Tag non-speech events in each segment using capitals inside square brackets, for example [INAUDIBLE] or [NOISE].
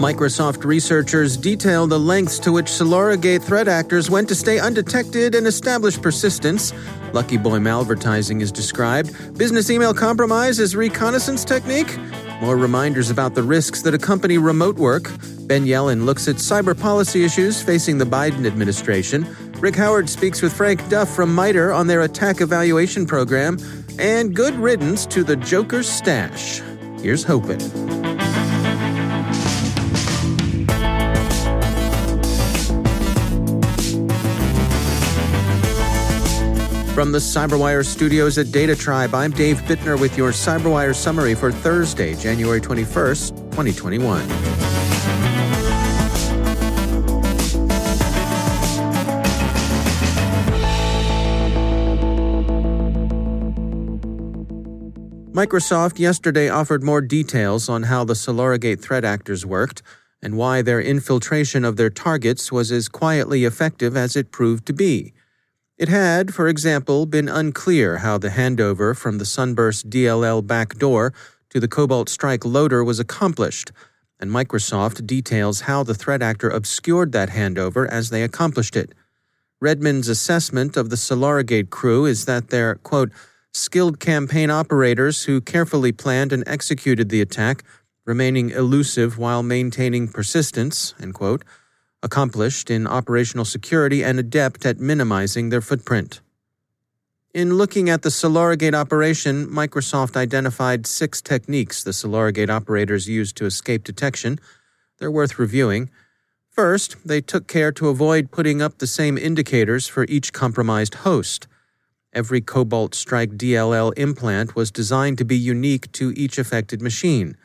Microsoft researchers detail the lengths to which Solorigate threat actors went to stay undetected and establish persistence. Lucky Boy malvertising is described. Business email compromise is reconnaissance technique. More reminders about the risks that accompany remote work. Ben Yelin looks at cyber policy issues facing the Biden administration. Rick Howard speaks with Frank Duff from MITRE on their attack evaluation program. And good riddance to the Joker's stash. Here's hoping. From the CyberWire studios at DataTribe, I'm Dave Bittner with your CyberWire summary for Thursday, January 21st, 2021. Microsoft yesterday offered more details on how the Solorigate threat actors worked and why their infiltration of their targets was as quietly effective as it proved to be. It had, for example, been unclear how the handover from the Sunburst DLL backdoor to the Cobalt Strike loader was accomplished, and Microsoft details how the threat actor obscured that handover as they accomplished it. Redmond's assessment of the Solorigate crew is that they're, quote, skilled campaign operators who carefully planned and executed the attack, remaining elusive while maintaining persistence, end quote, accomplished in operational security and adept at minimizing their footprint. In looking at the Solorigate operation, Microsoft identified six techniques the Solorigate operators used to escape detection. They're worth reviewing. First, they took care to avoid putting up the same indicators for each compromised host. Every Cobalt Strike DLL implant was designed to be unique to each affected machine.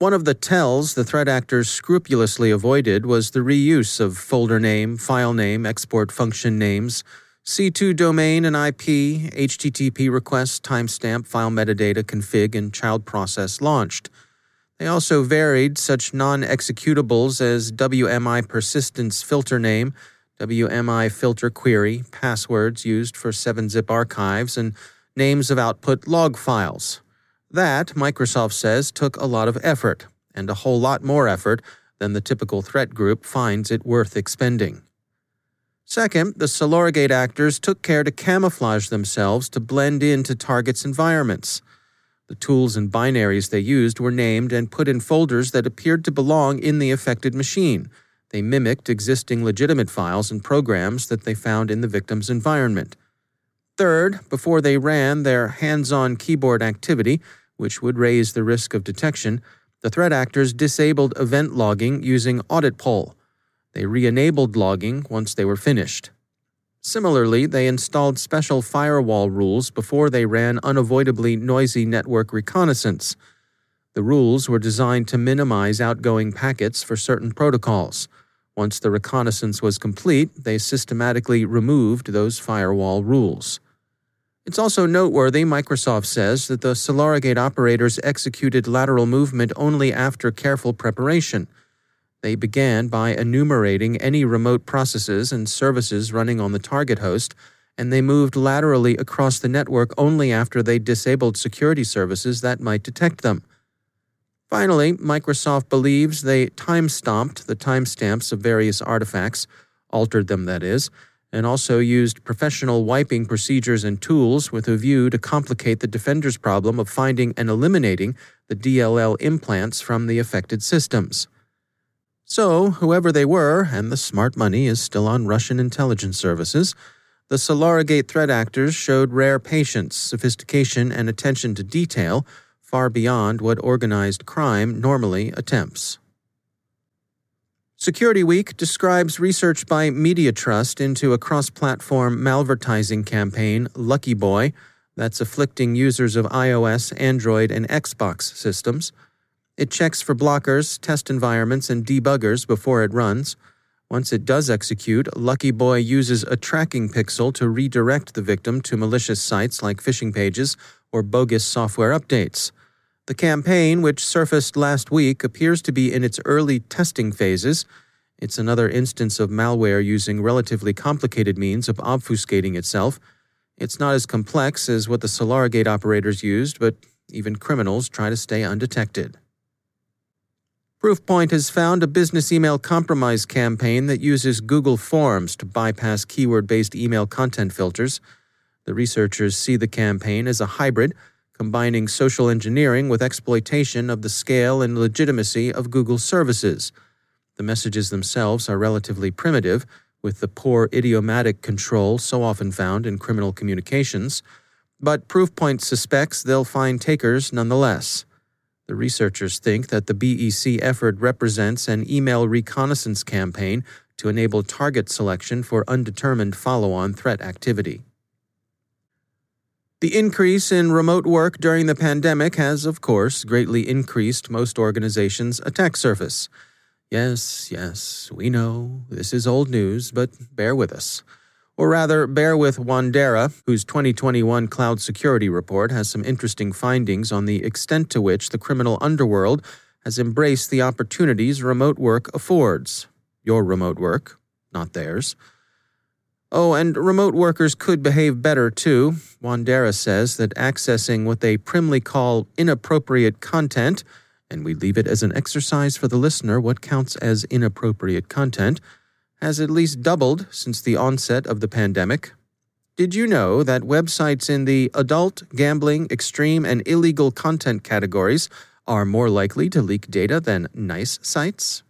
One of the tells the threat actors scrupulously avoided was the reuse of folder name, file name, export function names, C2 domain and IP, HTTP request, timestamp, file metadata, config, and child process launched. They also varied such non executables as WMI persistence filter name, WMI filter query, passwords used for 7-zip archives, and names of output log files. That, Microsoft says, took a lot of effort, and a whole lot more effort than the typical threat group finds it worth expending. Second, the Solorigate actors took care to camouflage themselves to blend into targets' environments. The tools and binaries they used were named and put in folders that appeared to belong in the affected machine. They mimicked existing legitimate files and programs that they found in the victim's environment. Third, before they ran their hands on keyboard activity, which would raise the risk of detection, the threat actors disabled event logging using auditpol. They re enabled logging once they were finished. Similarly, they installed special firewall rules before they ran unavoidably noisy network reconnaissance. The rules were designed to minimize outgoing packets for certain protocols. Once the reconnaissance was complete, they systematically removed those firewall rules. It's also noteworthy, Microsoft says, that the Solorigate operators executed lateral movement only after careful preparation. They began by enumerating any remote processes and services running on the target host, and they moved laterally across the network only after they disabled security services that might detect them. Finally, Microsoft believes they time stomped the timestamps of various artifacts, altered them, that is, and also used professional wiping procedures and tools with a view to complicate the defender's problem of finding and eliminating the DLL implants from the affected systems. So, whoever they were, and the smart money is still on Russian intelligence services, the Solorigate threat actors showed rare patience, sophistication, and attention to detail far beyond what organized crime normally attempts. Security Week describes research by Media Trust into a cross platform malvertising campaign, Lucky Boy, that's afflicting users of iOS, Android, and Xbox systems. It checks for blockers, test environments, and debuggers before it runs. Once it does execute, Lucky Boy uses a tracking pixel to redirect the victim to malicious sites like phishing pages or bogus software updates. The campaign, which surfaced last week, appears to be in its early testing phases. It's another instance of malware using relatively complicated means of obfuscating itself. It's not as complex as what the SolarGate operators used, but even criminals try to stay undetected. Proofpoint has found a business email compromise campaign that uses Google Forms to bypass keyword based email content filters. The researchers see the campaign as a hybrid combining social engineering with exploitation of the scale and legitimacy of Google services. The messages themselves are relatively primitive, with the poor idiomatic control so often found in criminal communications, but Proofpoint suspects they'll find takers nonetheless. The researchers think that the BEC effort represents an email reconnaissance campaign to enable target selection for undetermined follow on threat activity. The increase in remote work during the pandemic has, of course, greatly increased most organizations' attack surface. Yes, yes, we know this is old news, but bear with us. Or rather, bear with Wandera, whose 2021 cloud security report has some interesting findings on the extent to which the criminal underworld has embraced the opportunities remote work affords. Your remote work, not theirs. Oh, and remote workers could behave better too. Wandera says that accessing what they primly call inappropriate content, and we leave it as an exercise for the listener what counts as inappropriate content, has at least doubled since the onset of the pandemic. Did you know that websites in the adult, gambling, extreme, and illegal content categories are more likely to leak data than nice sites?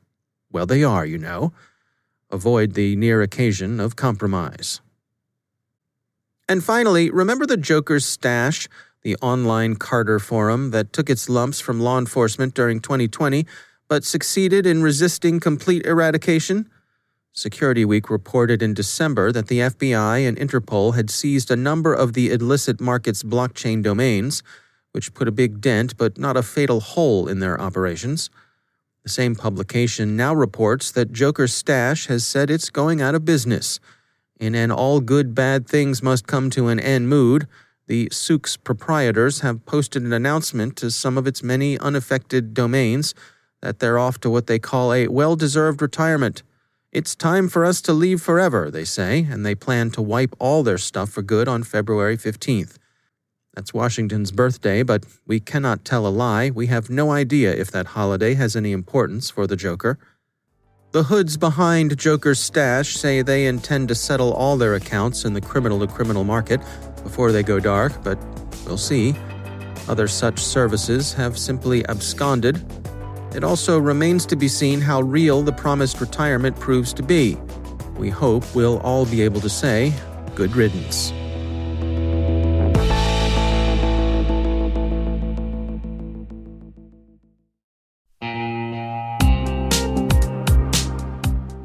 Well, they are, you know avoid the near occasion of compromise. And finally, remember the Joker's Stash, the online carder forum that took its lumps from law enforcement during 2020 but succeeded in resisting complete eradication? Security Week reported in December that the FBI and Interpol had seized a number of the illicit market's blockchain domains, which put a big dent but not a fatal hole in their operations. The same publication now reports that Joker Stash has said it's going out of business. In an all good bad things must come to an end mood, the souk's proprietors have posted an announcement to some of its many unaffected domains that they're off to what they call a well deserved retirement. It's time for us to leave forever, they say, and they plan to wipe all their stuff for good on February 15th. That's Washington's birthday, but we cannot tell a lie. We have no idea if that holiday has any importance for the Joker. The hoods behind Joker's stash say they intend to settle all their accounts in the criminal to criminal market before they go dark, but we'll see. Other such services have simply absconded. It also remains to be seen how real the promised retirement proves to be. We hope we'll all be able to say, good riddance.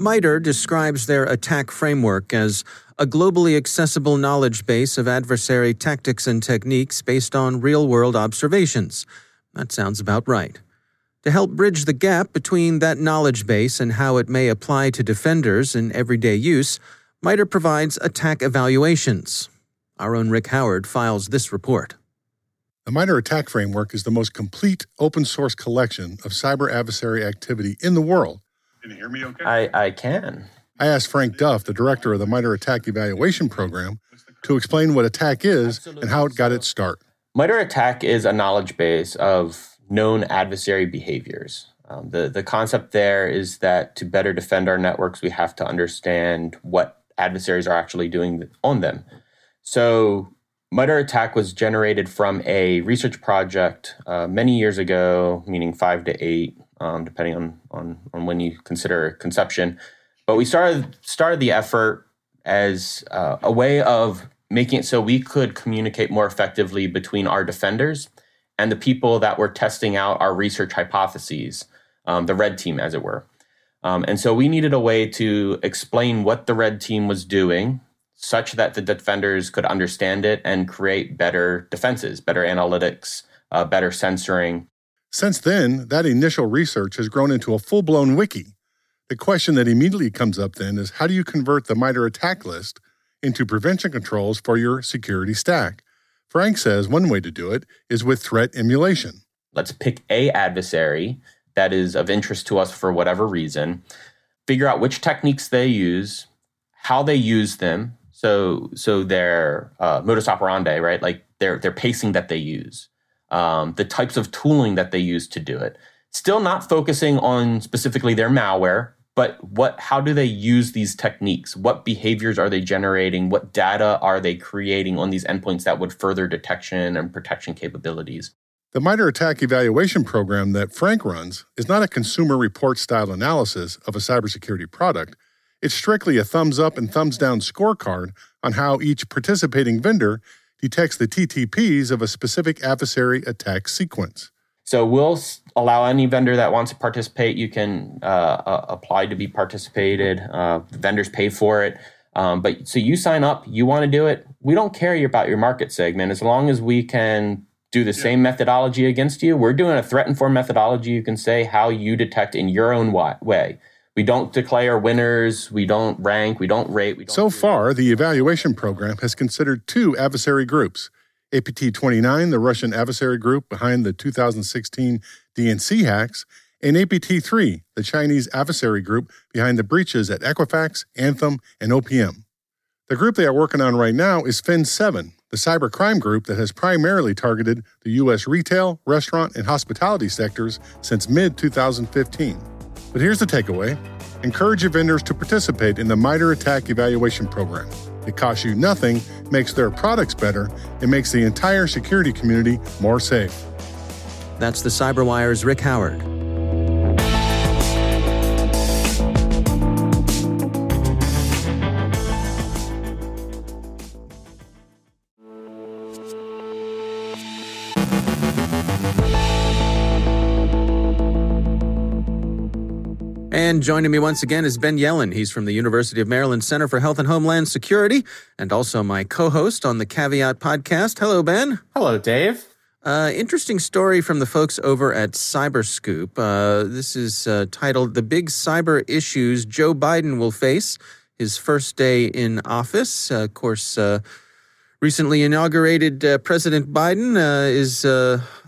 MITRE describes their attack framework as a globally accessible knowledge base of adversary tactics and techniques based on real world observations. That sounds about right. To help bridge the gap between that knowledge base and how it may apply to defenders in everyday use, MITRE provides attack evaluations. Our own Rick Howard files this report. The MITRE Attack Framework is the most complete open source collection of cyber adversary activity in the world can you hear me okay? I, I can. I asked Frank Duff, the director of the MITRE Attack Evaluation Program, to explain what attack is Absolutely. and how it got its start. MITRE Attack is a knowledge base of known adversary behaviors. Um, the, the concept there is that to better defend our networks, we have to understand what adversaries are actually doing on them. So, MITRE Attack was generated from a research project uh, many years ago, meaning five to eight, um, depending on, on on when you consider conception. But we started started the effort as uh, a way of making it so we could communicate more effectively between our defenders and the people that were testing out our research hypotheses, um, the red team, as it were. Um, and so we needed a way to explain what the red team was doing such that the defenders could understand it and create better defenses, better analytics, uh, better censoring, since then, that initial research has grown into a full blown wiki. The question that immediately comes up then is how do you convert the MITRE attack list into prevention controls for your security stack? Frank says one way to do it is with threat emulation. Let's pick a adversary that is of interest to us for whatever reason, figure out which techniques they use, how they use them, so so their uh, modus operandi, right? Like their their pacing that they use um, the types of tooling that they use to do it. Still not focusing on specifically their malware, but what how do they use these techniques? What behaviors are they generating? What data are they creating on these endpoints that would further detection and protection capabilities? The MITRE Attack Evaluation Program that Frank runs is not a consumer report style analysis of a cybersecurity product. It's strictly a thumbs up and thumbs down scorecard on how each participating vendor detects the TTPs of a specific adversary attack sequence. So we'll allow any vendor that wants to participate. You can uh, uh, apply to be participated. Uh, vendors pay for it. Um, but so you sign up, you want to do it. We don't care about your market segment as long as we can do the yeah. same methodology against you. We're doing a threat informed methodology. You can say how you detect in your own way. We don't declare winners. We don't rank. We don't rate. We don't so far, the evaluation program has considered two adversary groups APT 29, the Russian adversary group behind the 2016 DNC hacks, and APT 3, the Chinese adversary group behind the breaches at Equifax, Anthem, and OPM. The group they are working on right now is Fin7, the cybercrime group that has primarily targeted the U.S. retail, restaurant, and hospitality sectors since mid 2015. But here's the takeaway encourage your vendors to participate in the MITRE Attack Evaluation Program. It costs you nothing, makes their products better, and makes the entire security community more safe. That's the CyberWire's Rick Howard. And joining me once again is Ben Yelin. He's from the University of Maryland Center for Health and Homeland Security and also my co host on the Caveat podcast. Hello, Ben. Hello, Dave. Uh, interesting story from the folks over at Cyberscoop. Uh, this is uh, titled The Big Cyber Issues Joe Biden Will Face His First Day in Office. Uh, of course, uh, recently inaugurated uh, President Biden is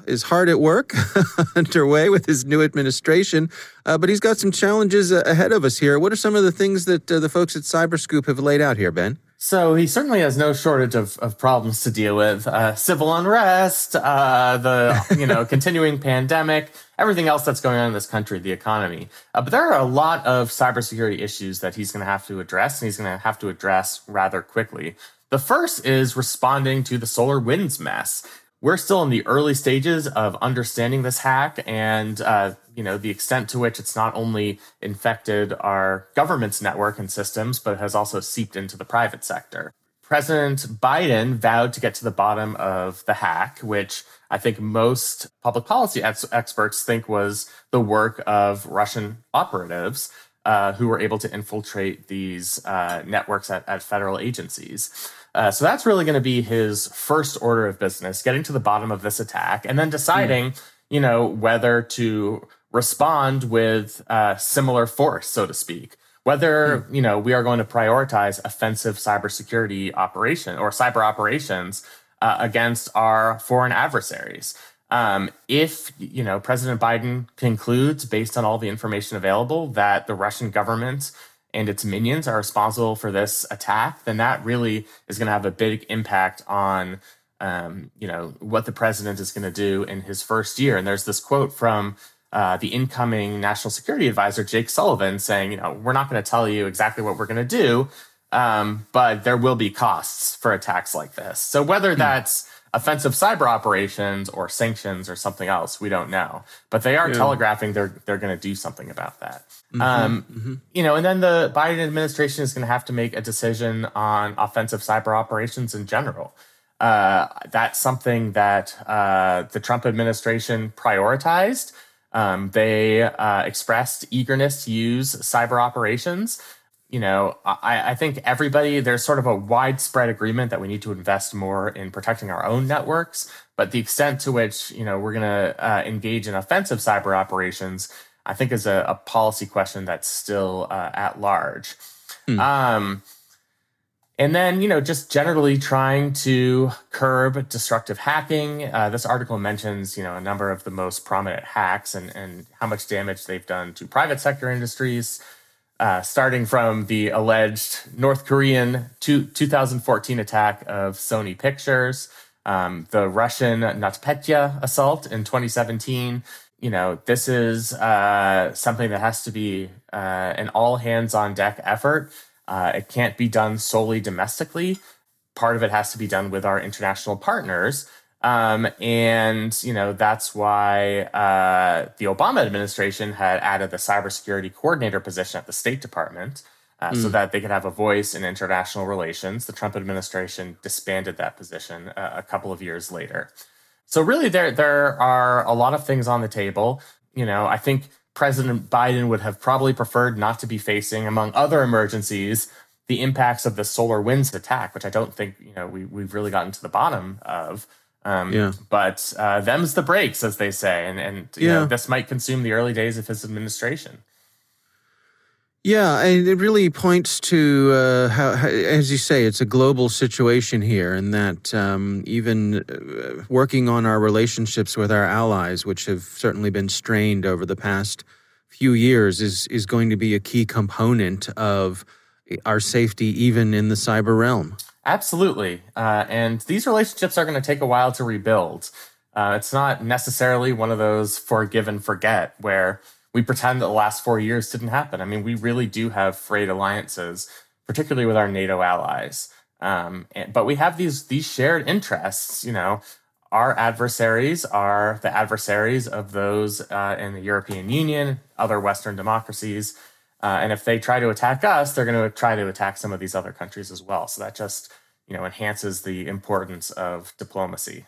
is hard at work [LAUGHS] underway with his new administration, uh, but he's got some challenges uh, ahead of us here. What are some of the things that uh, the folks at Cyberscoop have laid out here, Ben? So he certainly has no shortage of, of problems to deal with: uh, civil unrest, uh, the you know [LAUGHS] continuing pandemic, everything else that's going on in this country, the economy. Uh, but there are a lot of cybersecurity issues that he's going to have to address, and he's going to have to address rather quickly. The first is responding to the SolarWinds mess. We're still in the early stages of understanding this hack and uh, you know the extent to which it's not only infected our government's network and systems but has also seeped into the private sector. President biden vowed to get to the bottom of the hack which i think most public policy ex- experts think was the work of russian operatives uh, who were able to infiltrate these uh, networks at, at federal agencies uh, so that's really going to be his first order of business, getting to the bottom of this attack and then deciding, mm. you know, whether to respond with uh, similar force, so to speak. Whether mm. you know we are going to prioritize offensive cybersecurity operation or cyber operations uh, against our foreign adversaries. Um, if you know President Biden concludes, based on all the information available, that the Russian government and its minions are responsible for this attack, then that really is going to have a big impact on um, you know what the president is going to do in his first year. And there's this quote from uh, the incoming national security advisor Jake Sullivan saying, you know, we're not going to tell you exactly what we're going to do, um, but there will be costs for attacks like this. So whether hmm. that's offensive cyber operations or sanctions or something else, we don't know. But they are yeah. telegraphing they're they're going to do something about that. Mm-hmm, um, mm-hmm. You know, and then the Biden administration is going to have to make a decision on offensive cyber operations in general. Uh, that's something that uh, the Trump administration prioritized. Um, they uh, expressed eagerness to use cyber operations. You know, I, I, think everybody, there's sort of a widespread agreement that we need to invest more in protecting our own networks. But the extent to which, you know, we're going to uh, engage in offensive cyber operations I think is a, a policy question that's still uh, at large. Hmm. Um, and then, you know, just generally trying to curb destructive hacking. Uh, this article mentions, you know, a number of the most prominent hacks and, and how much damage they've done to private sector industries, uh, starting from the alleged North Korean two, 2014 attack of Sony Pictures, um, the Russian NotPetya assault in 2017, you know, this is uh, something that has to be uh, an all hands on deck effort. Uh, it can't be done solely domestically. Part of it has to be done with our international partners. Um, and, you know, that's why uh, the Obama administration had added the cybersecurity coordinator position at the State Department. Mm. So hmm. that they could have a voice in international relations. The Trump administration disbanded that position uh, a couple of years later. So really, there there are a lot of things on the table. You know, I think President Biden would have probably preferred not to be facing, among other emergencies, the impacts of the SolarWinds attack, which I don't think you know we we've really gotten to the bottom of. Um, yeah. But uh, them's the breaks, as they say, and and you yeah. know this might consume the early days of his administration. Yeah, and it really points to uh, how, how, as you say, it's a global situation here, and that um, even uh, working on our relationships with our allies, which have certainly been strained over the past few years, is is going to be a key component of our safety, even in the cyber realm. Absolutely, uh, and these relationships are going to take a while to rebuild. Uh, it's not necessarily one of those forgive and forget where we pretend that the last four years didn't happen. I mean, we really do have frayed alliances, particularly with our NATO allies. Um, and, but we have these these shared interests. You know, our adversaries are the adversaries of those uh, in the European Union, other Western democracies. Uh, and if they try to attack us, they're going to try to attack some of these other countries as well. So that just you know enhances the importance of diplomacy.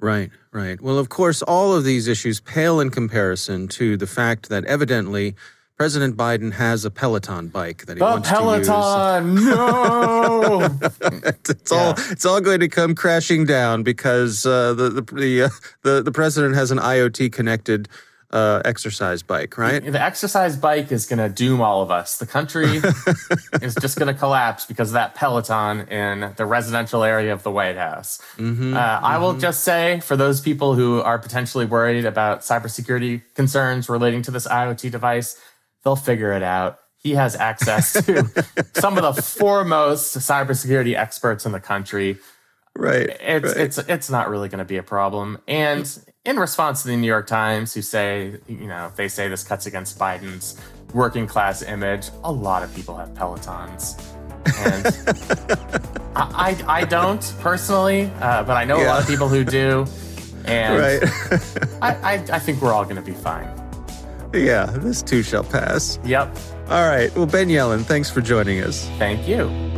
Right, right. Well, of course, all of these issues pale in comparison to the fact that evidently President Biden has a Peloton bike that he The wants Peloton, no. to use. [LAUGHS] [LAUGHS] it's all it's all going to come crashing down because uh, the the the, uh, the the president has an IoT connected uh, exercise bike, right? the exercise bike is going to doom all of us. The country [LAUGHS] is just going to collapse because of that Peloton in the residential area of the White House. Mm-hmm, uh, I will just say for those people who are potentially worried about cybersecurity concerns relating to this IoT device, they'll figure it out. He has access to [LAUGHS] some of the foremost cybersecurity experts in the country. Right. It's right. it's it's not really going to be a problem. And in response to the New York Times, who say you know they say this cuts against Biden's working class image, a lot of people have Pelotons. And [LAUGHS] I, I I don't personally, uh, but I know a lot of people who do. And right. I, I I think we're all going to be fine. yeah, this too shall pass. Yep. All right. Well, Ben Yelin, thanks for joining us. Thank you.